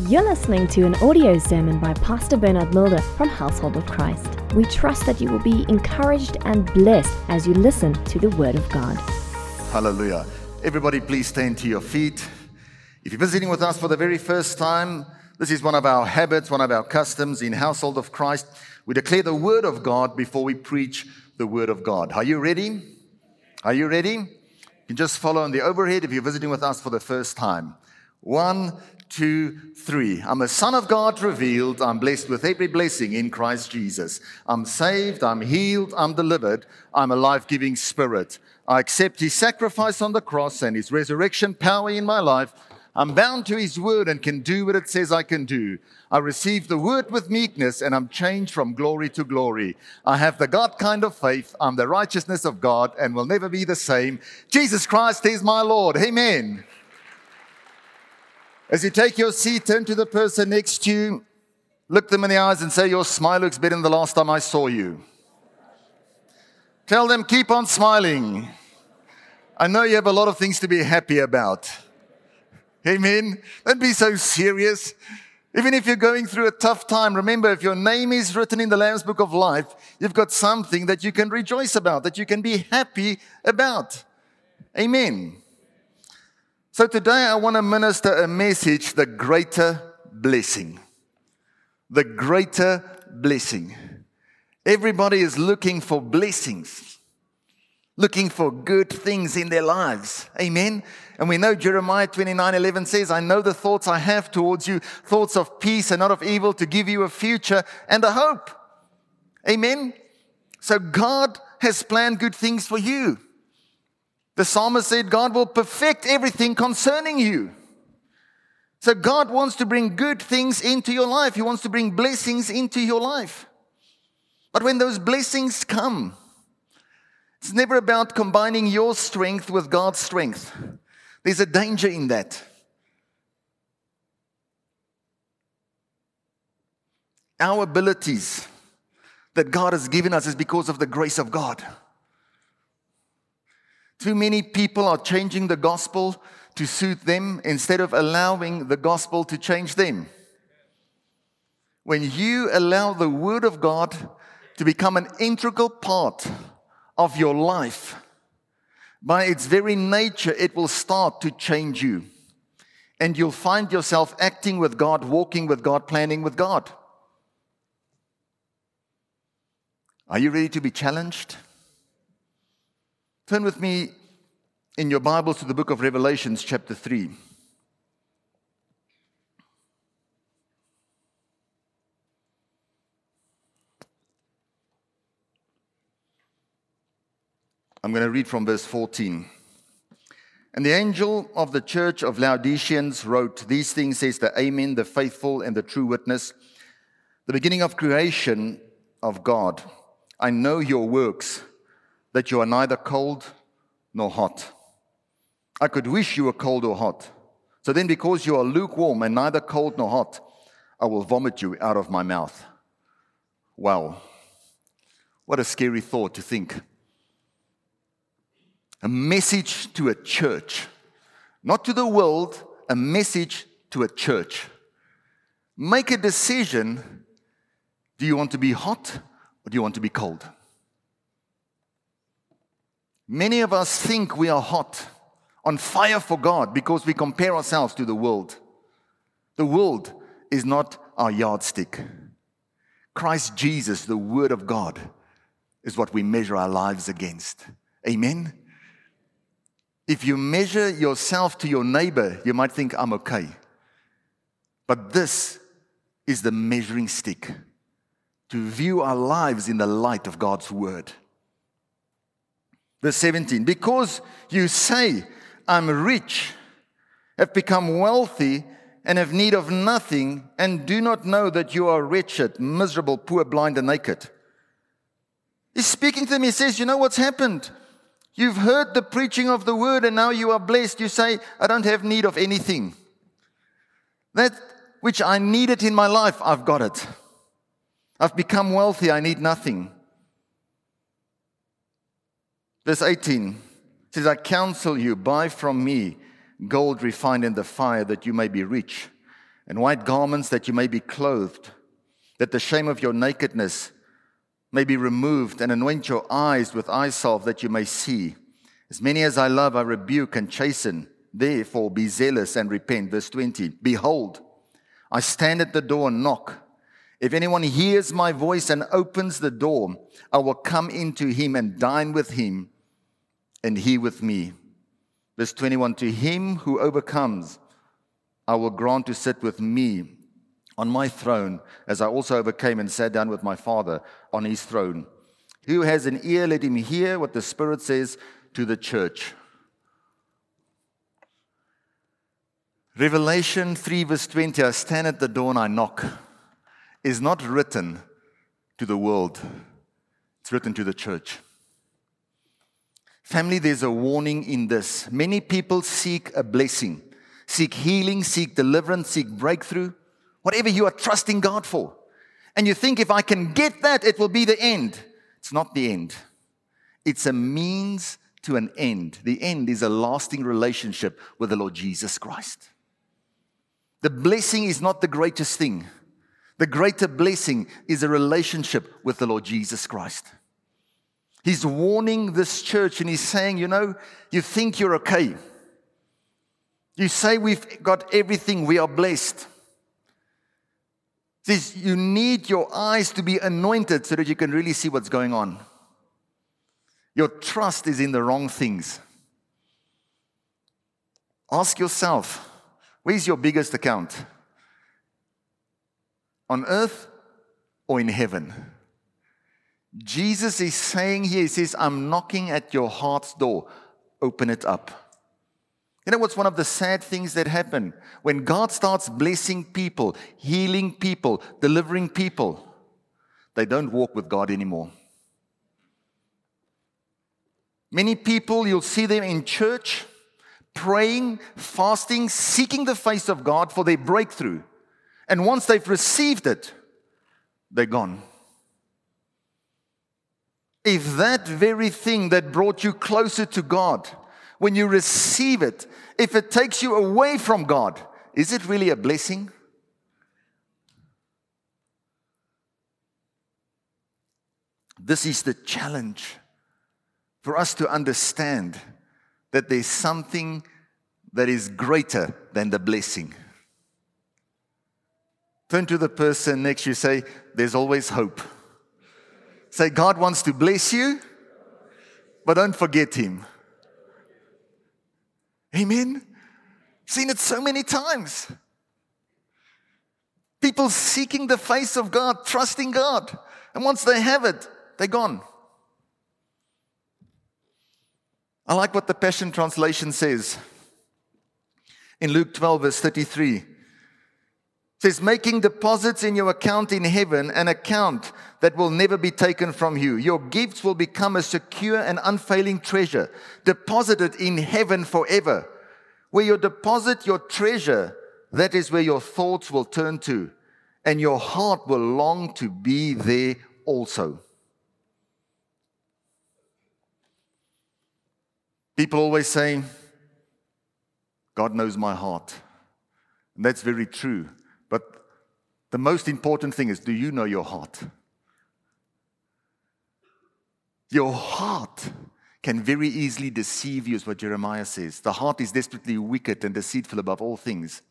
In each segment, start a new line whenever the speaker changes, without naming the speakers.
You're listening to an audio sermon by Pastor Bernard Mulder from Household of Christ. We trust that you will be encouraged and blessed as you listen to the Word of God.
Hallelujah. Everybody, please stand to your feet. If you're visiting with us for the very first time, this is one of our habits, one of our customs in Household of Christ. We declare the Word of God before we preach the Word of God. Are you ready? Are you ready? You can just follow on the overhead if you're visiting with us for the first time. One, two, three. I'm a son of God revealed. I'm blessed with every blessing in Christ Jesus. I'm saved. I'm healed. I'm delivered. I'm a life giving spirit. I accept his sacrifice on the cross and his resurrection power in my life. I'm bound to his word and can do what it says I can do. I receive the word with meekness and I'm changed from glory to glory. I have the God kind of faith. I'm the righteousness of God and will never be the same. Jesus Christ is my Lord. Amen. As you take your seat, turn to the person next to you, look them in the eyes and say, Your smile looks better than the last time I saw you. Tell them, keep on smiling. I know you have a lot of things to be happy about. Amen. Don't be so serious. Even if you're going through a tough time, remember if your name is written in the Lamb's Book of Life, you've got something that you can rejoice about, that you can be happy about. Amen. So today I want to minister a message the greater blessing. The greater blessing. Everybody is looking for blessings, looking for good things in their lives. Amen. And we know Jeremiah 29 11 says, I know the thoughts I have towards you, thoughts of peace and not of evil, to give you a future and a hope. Amen. So God has planned good things for you. The psalmist said, God will perfect everything concerning you. So God wants to bring good things into your life. He wants to bring blessings into your life. But when those blessings come, it's never about combining your strength with God's strength. There's a danger in that. Our abilities that God has given us is because of the grace of God. Too many people are changing the gospel to suit them instead of allowing the gospel to change them. When you allow the Word of God to become an integral part of your life, by its very nature, it will start to change you. And you'll find yourself acting with God, walking with God, planning with God. Are you ready to be challenged? Turn with me in your Bibles to the book of Revelations, chapter 3. I'm going to read from verse 14. And the angel of the church of Laodiceans wrote, These things says the Amen, the faithful and the true witness, the beginning of creation of God. I know your works that you are neither cold nor hot. I could wish you were cold or hot. So then, because you are lukewarm and neither cold nor hot, I will vomit you out of my mouth. Wow. What a scary thought to think. A message to a church, not to the world, a message to a church. Make a decision do you want to be hot or do you want to be cold? Many of us think we are hot, on fire for God, because we compare ourselves to the world. The world is not our yardstick. Christ Jesus, the Word of God, is what we measure our lives against. Amen? If you measure yourself to your neighbor, you might think, I'm okay. But this is the measuring stick to view our lives in the light of God's Word. Verse 17, because you say, I'm rich, have become wealthy, and have need of nothing, and do not know that you are wretched, miserable, poor, blind, and naked. He's speaking to them. He says, You know what's happened? You've heard the preaching of the word, and now you are blessed. You say, I don't have need of anything. That which I needed in my life, I've got it. I've become wealthy, I need nothing. Verse 18 says, I counsel you, buy from me gold refined in the fire that you may be rich, and white garments that you may be clothed, that the shame of your nakedness may be removed, and anoint your eyes with eye salve that you may see. As many as I love, I rebuke and chasten. Therefore, be zealous and repent. Verse 20 Behold, I stand at the door and knock. If anyone hears my voice and opens the door, I will come into him and dine with him, and he with me. Verse 21 To him who overcomes, I will grant to sit with me on my throne, as I also overcame and sat down with my Father on his throne. Who has an ear, let him hear what the Spirit says to the church. Revelation 3, verse 20 I stand at the door and I knock, is not written to the world, it's written to the church. Family, there's a warning in this. Many people seek a blessing seek healing, seek deliverance, seek breakthrough, whatever you are trusting God for. And you think if I can get that, it will be the end. It's not the end, it's a means to an end. The end is a lasting relationship with the Lord Jesus Christ. The blessing is not the greatest thing. The greater blessing is a relationship with the Lord Jesus Christ. He's warning this church and he's saying, you know, you think you're okay. You say we've got everything, we are blessed. Says you need your eyes to be anointed so that you can really see what's going on. Your trust is in the wrong things. Ask yourself, where's your biggest account? On earth or in heaven? Jesus is saying here, He says, I'm knocking at your heart's door. Open it up. You know what's one of the sad things that happen? When God starts blessing people, healing people, delivering people, they don't walk with God anymore. Many people, you'll see them in church, praying, fasting, seeking the face of God for their breakthrough. And once they've received it, they're gone. If that very thing that brought you closer to God, when you receive it, if it takes you away from God, is it really a blessing? This is the challenge for us to understand that there's something that is greater than the blessing. Turn to the person next you, say, There's always hope. Say, God wants to bless you, but don't forget Him. Amen? Seen it so many times. People seeking the face of God, trusting God. And once they have it, they're gone. I like what the Passion Translation says in Luke 12, verse 33 says, making deposits in your account in heaven, an account that will never be taken from you. Your gifts will become a secure and unfailing treasure, deposited in heaven forever. Where you deposit your treasure, that is where your thoughts will turn to, and your heart will long to be there also. People always say, God knows my heart. And that's very true. The most important thing is do you know your heart? Your heart can very easily deceive you, is what Jeremiah says. The heart is desperately wicked and deceitful above all things.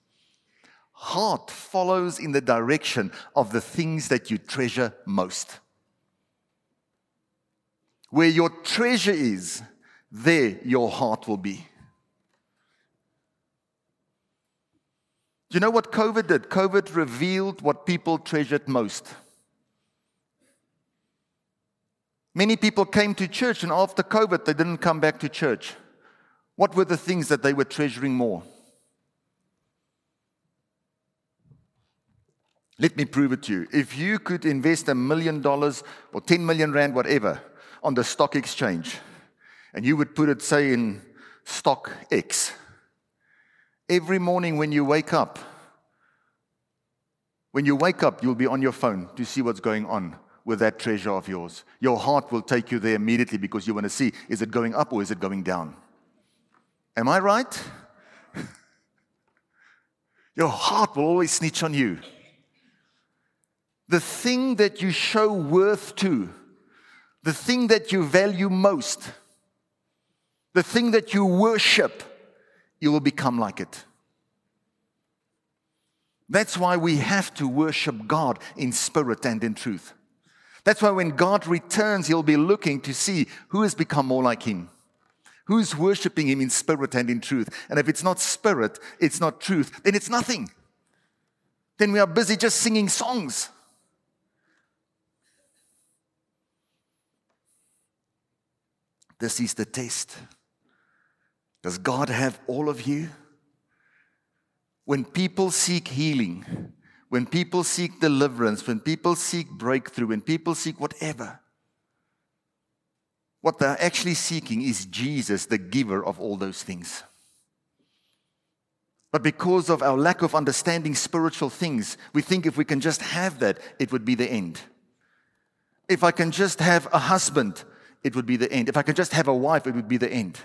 Heart follows in the direction of the things that you treasure most. Where your treasure is, there your heart will be. You know what COVID did? COVID revealed what people treasured most. Many people came to church, and after COVID, they didn't come back to church. What were the things that they were treasuring more? Let me prove it to you. If you could invest a million dollars or 10 million rand, whatever, on the stock exchange, and you would put it, say, in stock X, every morning when you wake up, when you wake up, you'll be on your phone to see what's going on with that treasure of yours. Your heart will take you there immediately because you want to see is it going up or is it going down? Am I right? Your heart will always snitch on you. The thing that you show worth to, the thing that you value most, the thing that you worship, you will become like it. That's why we have to worship God in spirit and in truth. That's why when God returns, He'll be looking to see who has become more like Him. Who's worshiping Him in spirit and in truth? And if it's not spirit, it's not truth, then it's nothing. Then we are busy just singing songs. This is the test. Does God have all of you? When people seek healing, when people seek deliverance, when people seek breakthrough, when people seek whatever, what they're actually seeking is Jesus, the giver of all those things. But because of our lack of understanding spiritual things, we think if we can just have that, it would be the end. If I can just have a husband, it would be the end. If I can just have a wife, it would be the end.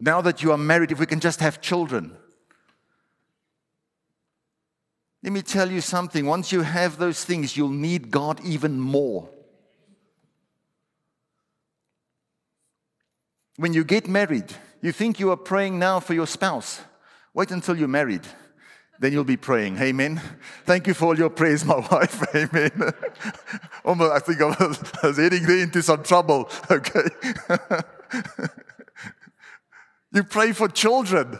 Now that you are married, if we can just have children. Let me tell you something. Once you have those things, you'll need God even more. When you get married, you think you are praying now for your spouse. Wait until you're married. Then you'll be praying. Amen. Thank you for all your prayers, my wife. Amen. Almost, I think I was, heading there into some trouble. Okay. you pray for children.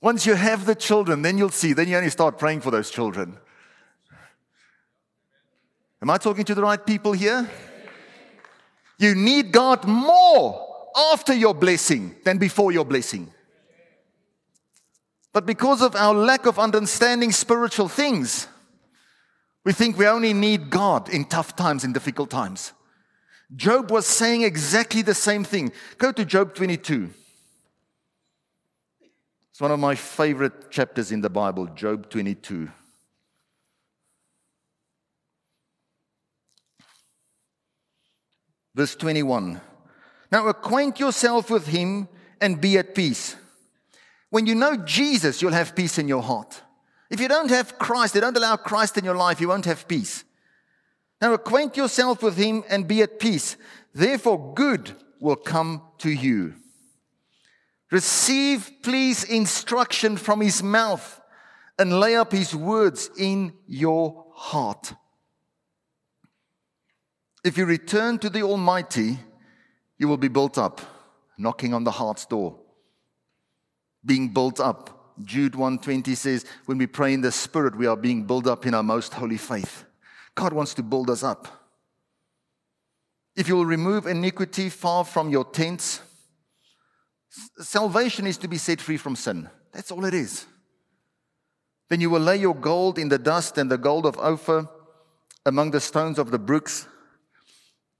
Once you have the children, then you'll see. Then you only start praying for those children. Am I talking to the right people here? You need God more after your blessing than before your blessing. But because of our lack of understanding spiritual things, we think we only need God in tough times, in difficult times. Job was saying exactly the same thing. Go to Job 22. It's one of my favorite chapters in the Bible, Job 22. Verse 21. Now acquaint yourself with him and be at peace. When you know Jesus, you'll have peace in your heart. If you don't have Christ, if you don't allow Christ in your life, you won't have peace. Now acquaint yourself with him and be at peace. Therefore, good will come to you. Receive, please, instruction from his mouth and lay up his words in your heart. If you return to the Almighty, you will be built up, knocking on the heart's door being built up. Jude 120 says, when we pray in the Spirit, we are being built up in our most holy faith. God wants to build us up. If you will remove iniquity far from your tents, salvation is to be set free from sin. That's all it is. Then you will lay your gold in the dust and the gold of Ophir among the stones of the brooks.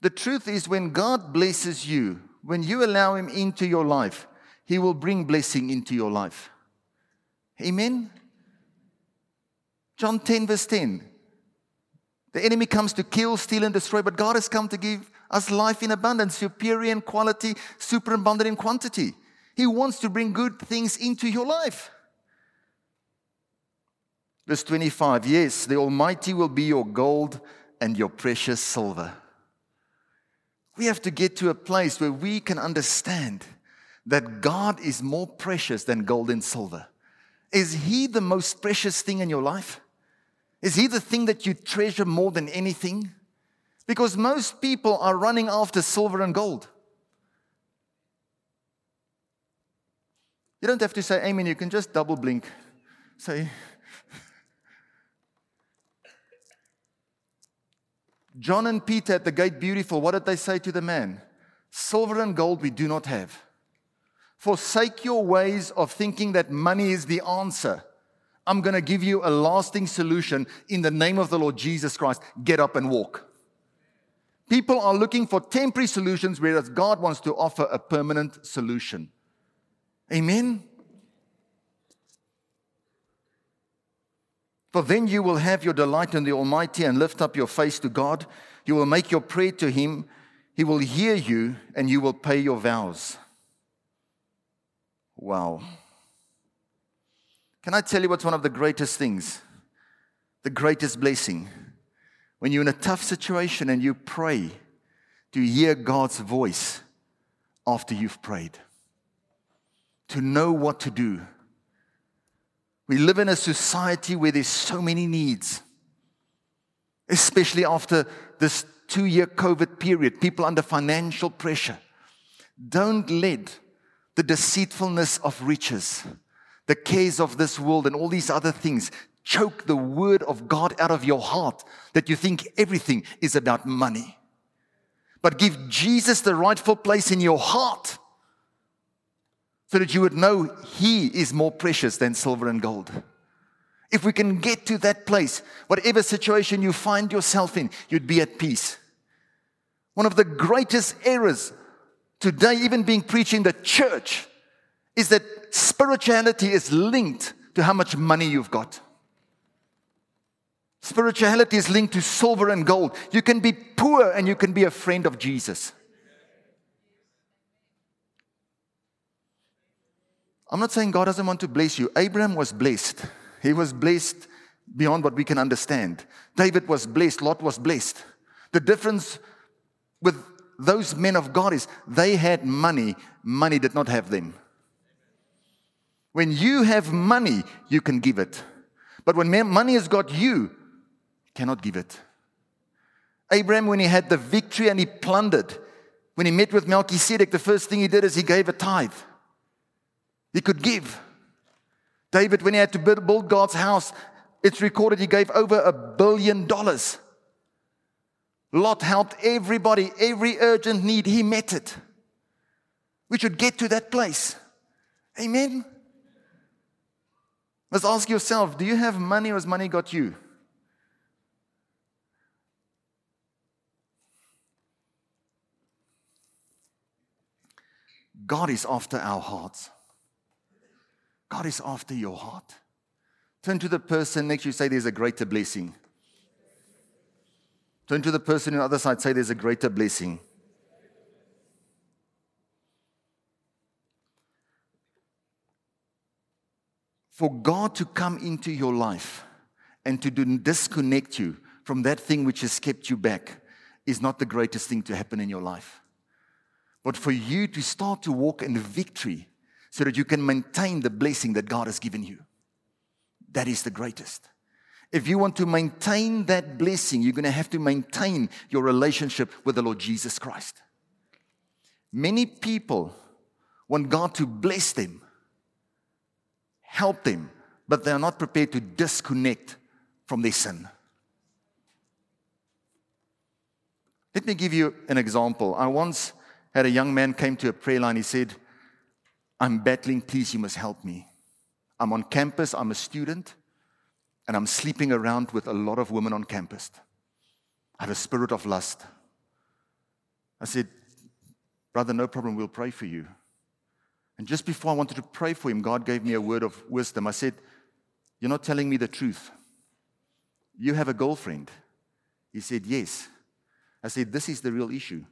The truth is, when God blesses you, when you allow Him into your life, he will bring blessing into your life. Amen. John 10, verse 10. The enemy comes to kill, steal, and destroy, but God has come to give us life in abundance, superior in quality, superabundant in quantity. He wants to bring good things into your life. Verse 25 Yes, the Almighty will be your gold and your precious silver. We have to get to a place where we can understand that God is more precious than gold and silver? Is He the most precious thing in your life? Is He the thing that you treasure more than anything? Because most people are running after silver and gold. You don't have to say amen, you can just double blink. Say, John and Peter at the gate, beautiful, what did they say to the man? Silver and gold we do not have. Forsake your ways of thinking that money is the answer. I'm going to give you a lasting solution in the name of the Lord Jesus Christ. Get up and walk. People are looking for temporary solutions, whereas God wants to offer a permanent solution. Amen? For then you will have your delight in the Almighty and lift up your face to God. You will make your prayer to Him. He will hear you and you will pay your vows. Wow. Can I tell you what's one of the greatest things? The greatest blessing? When you're in a tough situation and you pray to hear God's voice after you've prayed, to know what to do. We live in a society where there's so many needs, especially after this two year COVID period, people under financial pressure. Don't let the deceitfulness of riches, the cares of this world, and all these other things choke the word of God out of your heart that you think everything is about money. But give Jesus the rightful place in your heart so that you would know He is more precious than silver and gold. If we can get to that place, whatever situation you find yourself in, you'd be at peace. One of the greatest errors today, even being preaching the church, is that spirituality is linked to how much money you've got. Spirituality is linked to silver and gold. You can be poor and you can be a friend of Jesus. I'm not saying God doesn't want to bless you. Abraham was blessed. He was blessed beyond what we can understand. David was blessed. Lot was blessed. The difference with those men of God is they had money, money did not have them. When you have money, you can give it. But when money has got you, cannot give it. Abraham, when he had the victory and he plundered, when he met with Melchizedek, the first thing he did is he gave a tithe. He could give. David, when he had to build God's house, it's recorded he gave over a billion dollars. Lot helped everybody, every urgent need, he met it. We should get to that place. Amen. Let's ask yourself do you have money or has money got you? God is after our hearts. God is after your heart. Turn to the person next to you, say, There's a greater blessing. Turn to the person on the other side, say, There's a greater blessing. For God to come into your life and to disconnect you from that thing which has kept you back is not the greatest thing to happen in your life. But for you to start to walk in victory so that you can maintain the blessing that God has given you. That is the greatest. If you want to maintain that blessing, you're going to have to maintain your relationship with the Lord Jesus Christ. Many people want God to bless them, help them, but they are not prepared to disconnect from their sin. Let me give you an example. I once had a young man came to a prayer line. He said, I'm battling, please, you must help me. I'm on campus, I'm a student, and I'm sleeping around with a lot of women on campus. I have a spirit of lust. I said, Brother, no problem, we'll pray for you. And just before I wanted to pray for him, God gave me a word of wisdom. I said, You're not telling me the truth. You have a girlfriend. He said, Yes. I said, This is the real issue.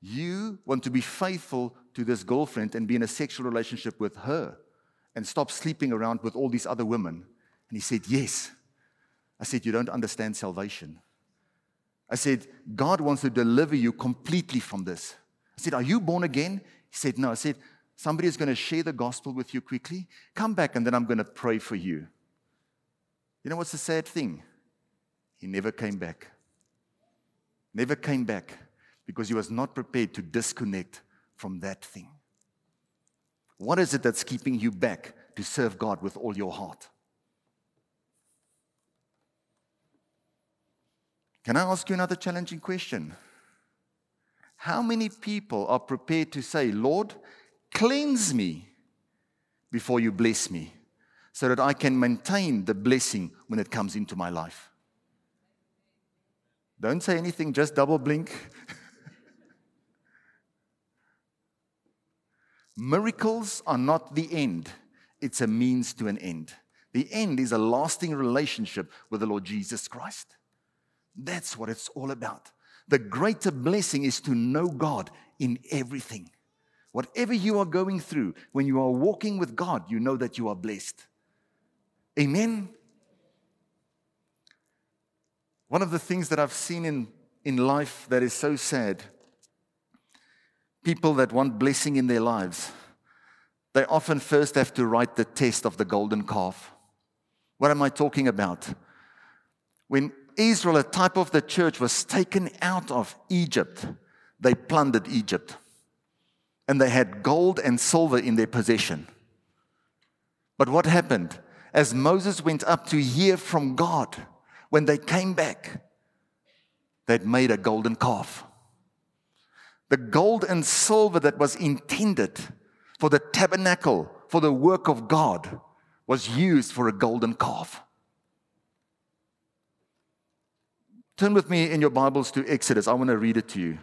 You want to be faithful to this girlfriend and be in a sexual relationship with her and stop sleeping around with all these other women? And he said, Yes. I said, You don't understand salvation. I said, God wants to deliver you completely from this. I said, Are you born again? He said, No. I said, Somebody is going to share the gospel with you quickly. Come back and then I'm going to pray for you. You know what's the sad thing? He never came back. Never came back because he was not prepared to disconnect from that thing. What is it that's keeping you back to serve God with all your heart? Can I ask you another challenging question? How many people are prepared to say, Lord, cleanse me before you bless me so that I can maintain the blessing when it comes into my life? Don't say anything, just double blink. Miracles are not the end, it's a means to an end. The end is a lasting relationship with the Lord Jesus Christ. That's what it's all about. The greater blessing is to know God in everything. Whatever you are going through, when you are walking with God, you know that you are blessed. Amen. One of the things that I've seen in, in life that is so sad people that want blessing in their lives, they often first have to write the test of the golden calf. What am I talking about? When Israel, a type of the church, was taken out of Egypt, they plundered Egypt. And they had gold and silver in their possession. But what happened? As Moses went up to hear from God, when they came back, they'd made a golden calf. The gold and silver that was intended for the tabernacle, for the work of God, was used for a golden calf. Turn with me in your Bibles to Exodus. I want to read it to you.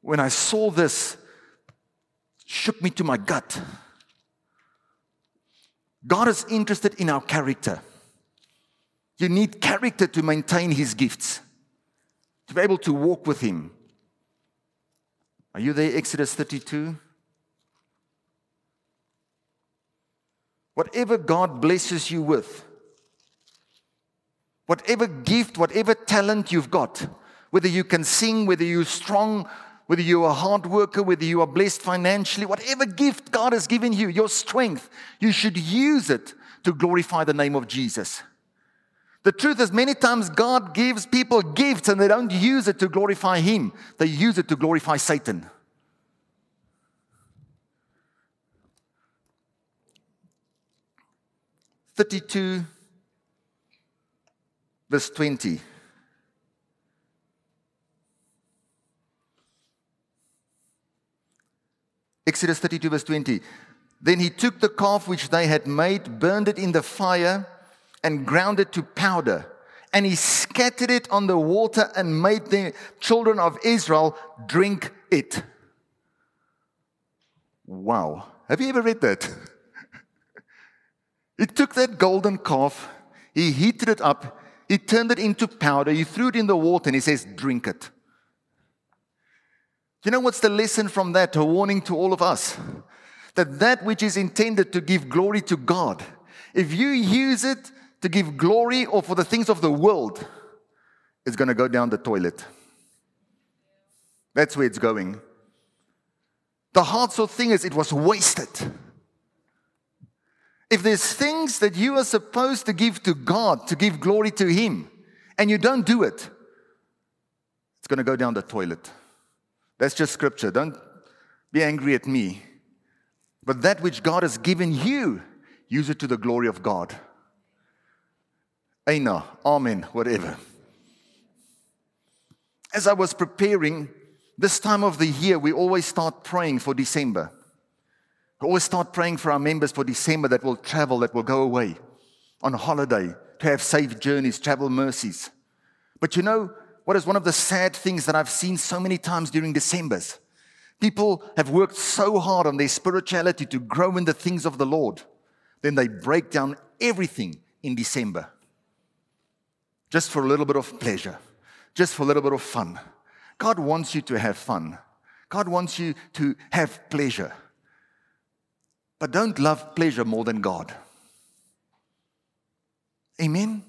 When I saw this, shook me to my gut. God is interested in our character. You need character to maintain his gifts, to be able to walk with him. Are you there, Exodus 32? Whatever God blesses you with, whatever gift, whatever talent you've got, whether you can sing, whether you're strong, whether you're a hard worker, whether you are blessed financially, whatever gift God has given you, your strength, you should use it to glorify the name of Jesus. The truth is, many times God gives people gifts and they don't use it to glorify Him, they use it to glorify Satan. Thirty-two, verse twenty. Exodus 32, verse 20. Then he took the calf which they had made, burned it in the fire, and ground it to powder. And he scattered it on the water and made the children of Israel drink it. Wow. Have you ever read that? he took that golden calf, he heated it up, he turned it into powder, he threw it in the water, and he says, Drink it. You know what's the lesson from that? A warning to all of us that that which is intended to give glory to God, if you use it to give glory or for the things of the world, is going to go down the toilet. That's where it's going. The hard so thing is, it was wasted. If there's things that you are supposed to give to God, to give glory to Him, and you don't do it, it's going to go down the toilet. That's just scripture. Don't be angry at me. But that which God has given you, use it to the glory of God. Aina, Amen, whatever. As I was preparing, this time of the year, we always start praying for December. We always start praying for our members for December that will travel, that will go away on holiday, to have safe journeys, travel mercies. But you know, what is one of the sad things that I've seen so many times during Decembers? People have worked so hard on their spirituality to grow in the things of the Lord. Then they break down everything in December just for a little bit of pleasure, just for a little bit of fun. God wants you to have fun. God wants you to have pleasure. But don't love pleasure more than God. Amen?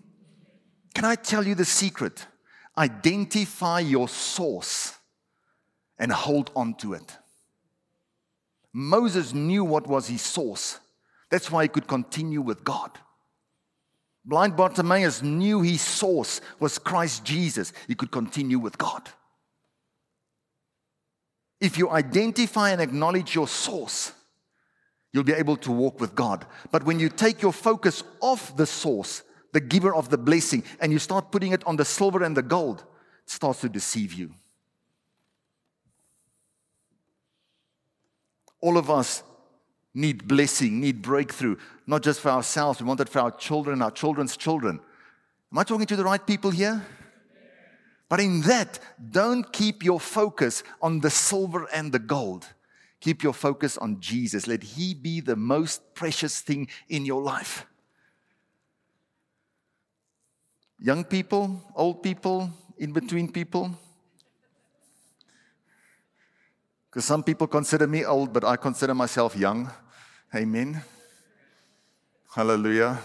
Can I tell you the secret? Identify your source and hold on to it. Moses knew what was his source. That's why he could continue with God. Blind Bartimaeus knew his source was Christ Jesus. He could continue with God. If you identify and acknowledge your source, you'll be able to walk with God. But when you take your focus off the source, the giver of the blessing, and you start putting it on the silver and the gold, it starts to deceive you. All of us need blessing, need breakthrough, not just for ourselves, we want it for our children, our children's children. Am I talking to the right people here? But in that, don't keep your focus on the silver and the gold. Keep your focus on Jesus. Let He be the most precious thing in your life. Young people, old people, in between people. Because some people consider me old, but I consider myself young. Amen. Hallelujah.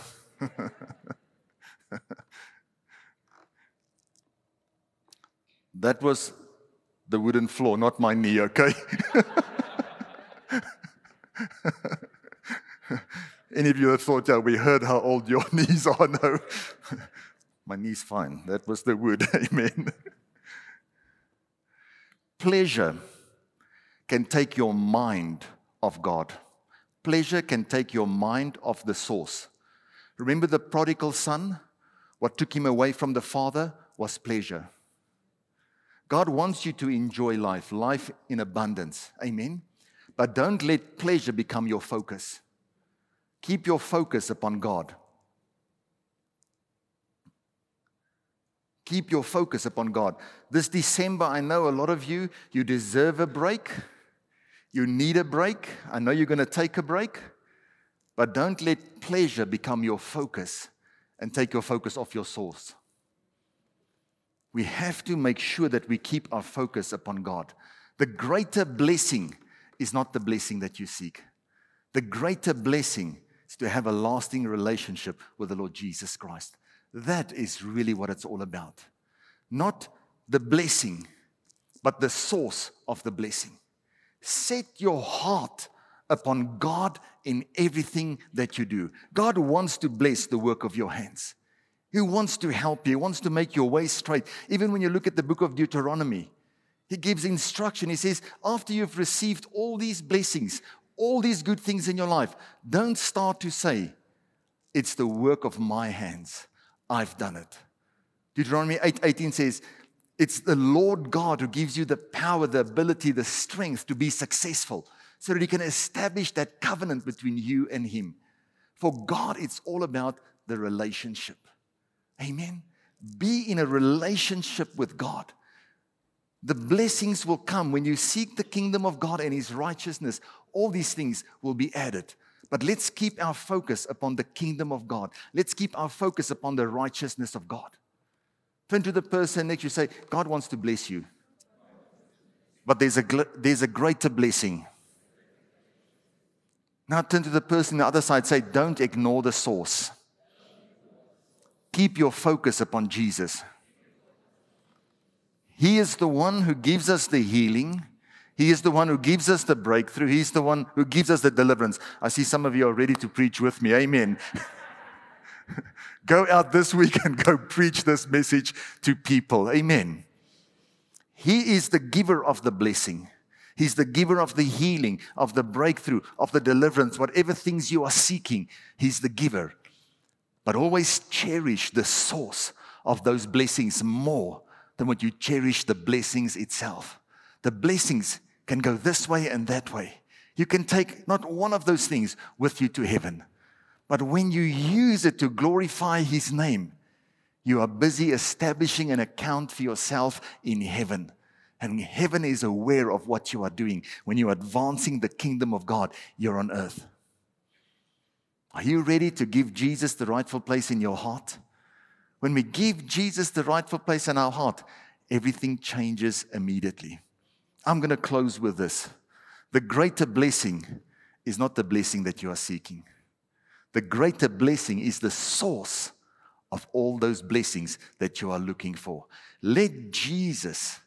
that was the wooden floor, not my knee, okay? Any of you that thought, yeah, we heard how old your knees are? No. my knee's fine. That was the wood. Amen. Pleasure can take your mind off God. Pleasure can take your mind off the source. Remember the prodigal son? What took him away from the father was pleasure. God wants you to enjoy life, life in abundance. Amen. But don't let pleasure become your focus. Keep your focus upon God. Keep your focus upon God. This December, I know a lot of you, you deserve a break. You need a break. I know you're going to take a break. But don't let pleasure become your focus and take your focus off your source. We have to make sure that we keep our focus upon God. The greater blessing is not the blessing that you seek. The greater blessing is to have a lasting relationship with the Lord Jesus Christ. That is really what it's all about. Not the blessing, but the source of the blessing. Set your heart upon God in everything that you do. God wants to bless the work of your hands. He wants to help you. He wants to make your way straight. Even when you look at the book of Deuteronomy, he gives instruction. He says, after you've received all these blessings, all these good things in your life, don't start to say, it's the work of my hands. I've done it. Deuteronomy 8 18 says, It's the Lord God who gives you the power, the ability, the strength to be successful so that He can establish that covenant between you and Him. For God, it's all about the relationship. Amen. Be in a relationship with God. The blessings will come when you seek the kingdom of God and His righteousness. All these things will be added. But let's keep our focus upon the kingdom of God. Let's keep our focus upon the righteousness of God. Turn to the person next you say, God wants to bless you. But there's a, there's a greater blessing. Now turn to the person on the other side, say, Don't ignore the source. Keep your focus upon Jesus. He is the one who gives us the healing. He is the one who gives us the breakthrough. He's the one who gives us the deliverance. I see some of you are ready to preach with me. Amen. go out this week and go preach this message to people. Amen. He is the giver of the blessing. He's the giver of the healing, of the breakthrough, of the deliverance, whatever things you are seeking. He's the giver. But always cherish the source of those blessings more than what you cherish the blessings itself. The blessings can go this way and that way. You can take not one of those things with you to heaven. But when you use it to glorify His name, you are busy establishing an account for yourself in heaven. And heaven is aware of what you are doing. When you're advancing the kingdom of God, you're on earth. Are you ready to give Jesus the rightful place in your heart? When we give Jesus the rightful place in our heart, everything changes immediately. I'm going to close with this. The greater blessing is not the blessing that you are seeking. The greater blessing is the source of all those blessings that you are looking for. Let Jesus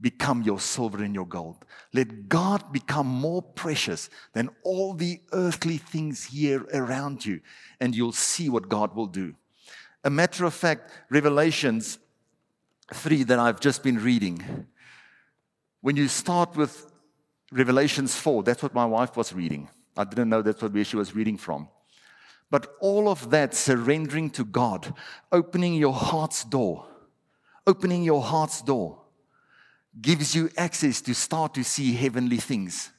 become your silver and your gold. Let God become more precious than all the earthly things here around you, and you'll see what God will do. A matter of fact, Revelations 3 that I've just been reading, when you start with Revelations 4, that's what my wife was reading. I didn't know that's what she was reading from. But all of that surrendering to God, opening your heart's door, opening your heart's door gives you access to start to see heavenly things.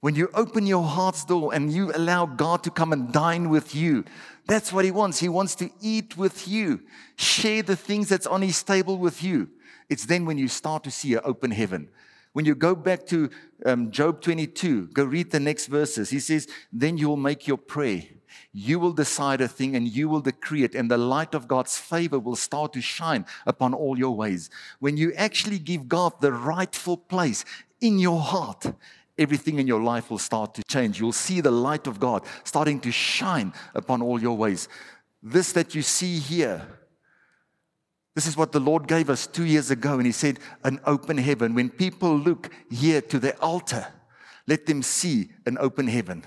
When you open your heart's door and you allow God to come and dine with you, that's what He wants. He wants to eat with you, share the things that's on His table with you. It's then when you start to see an open heaven. When you go back to um, Job 22, go read the next verses. He says, Then you will make your prayer you will decide a thing and you will decree it, and the light of God's favor will start to shine upon all your ways. When you actually give God the rightful place in your heart, everything in your life will start to change. You'll see the light of God starting to shine upon all your ways. This that you see here, this is what the Lord gave us two years ago, and He said, An open heaven. When people look here to the altar, let them see an open heaven.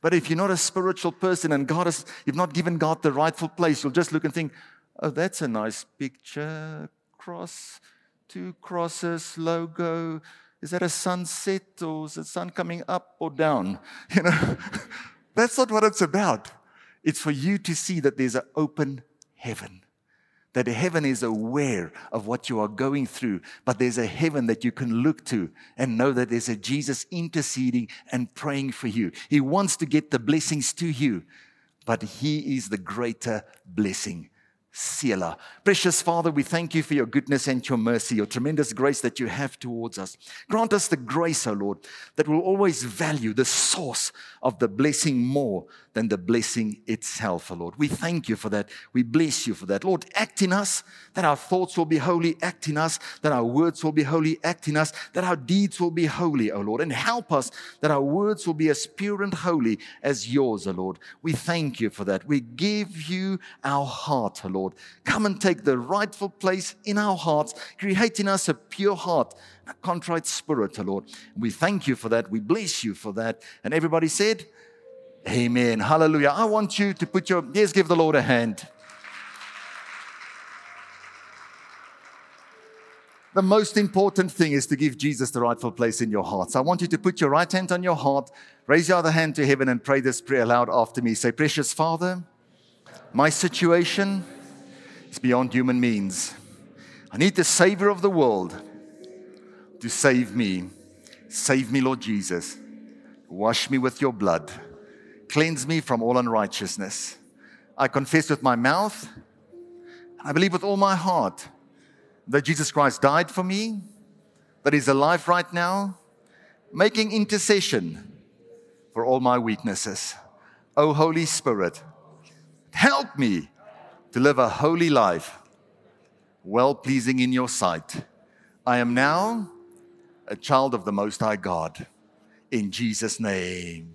But if you're not a spiritual person and God has, you've not given God the rightful place, you'll just look and think, oh, that's a nice picture. Cross, two crosses, logo. Is that a sunset or is the sun coming up or down? You know, that's not what it's about. It's for you to see that there's an open heaven that heaven is aware of what you are going through, but there's a heaven that you can look to and know that there's a Jesus interceding and praying for you. He wants to get the blessings to you, but He is the greater blessing. Selah. Precious Father, we thank you for your goodness and your mercy, your tremendous grace that you have towards us. Grant us the grace, O Lord, that will always value the source of the blessing more than the blessing itself, O Lord. We thank you for that. We bless you for that. Lord, act in us that our thoughts will be holy, act in us that our words will be holy, act in us that our deeds will be holy, O Lord. And help us that our words will be as pure and holy as yours, O Lord. We thank you for that. We give you our heart, O Lord. Come and take the rightful place in our hearts, create in us a pure heart a contrite spirit, O Lord. We thank you for that. We bless you for that. And everybody said, Amen. Hallelujah. I want you to put your, yes, give the Lord a hand. The most important thing is to give Jesus the rightful place in your heart. So I want you to put your right hand on your heart, raise your other hand to heaven, and pray this prayer aloud after me. Say, Precious Father, my situation is beyond human means. I need the Savior of the world to save me. Save me, Lord Jesus. Wash me with your blood. Cleanse me from all unrighteousness. I confess with my mouth, I believe with all my heart that Jesus Christ died for me, that He's alive right now, making intercession for all my weaknesses. Oh, Holy Spirit, help me to live a holy life, well pleasing in your sight. I am now a child of the Most High God. In Jesus' name.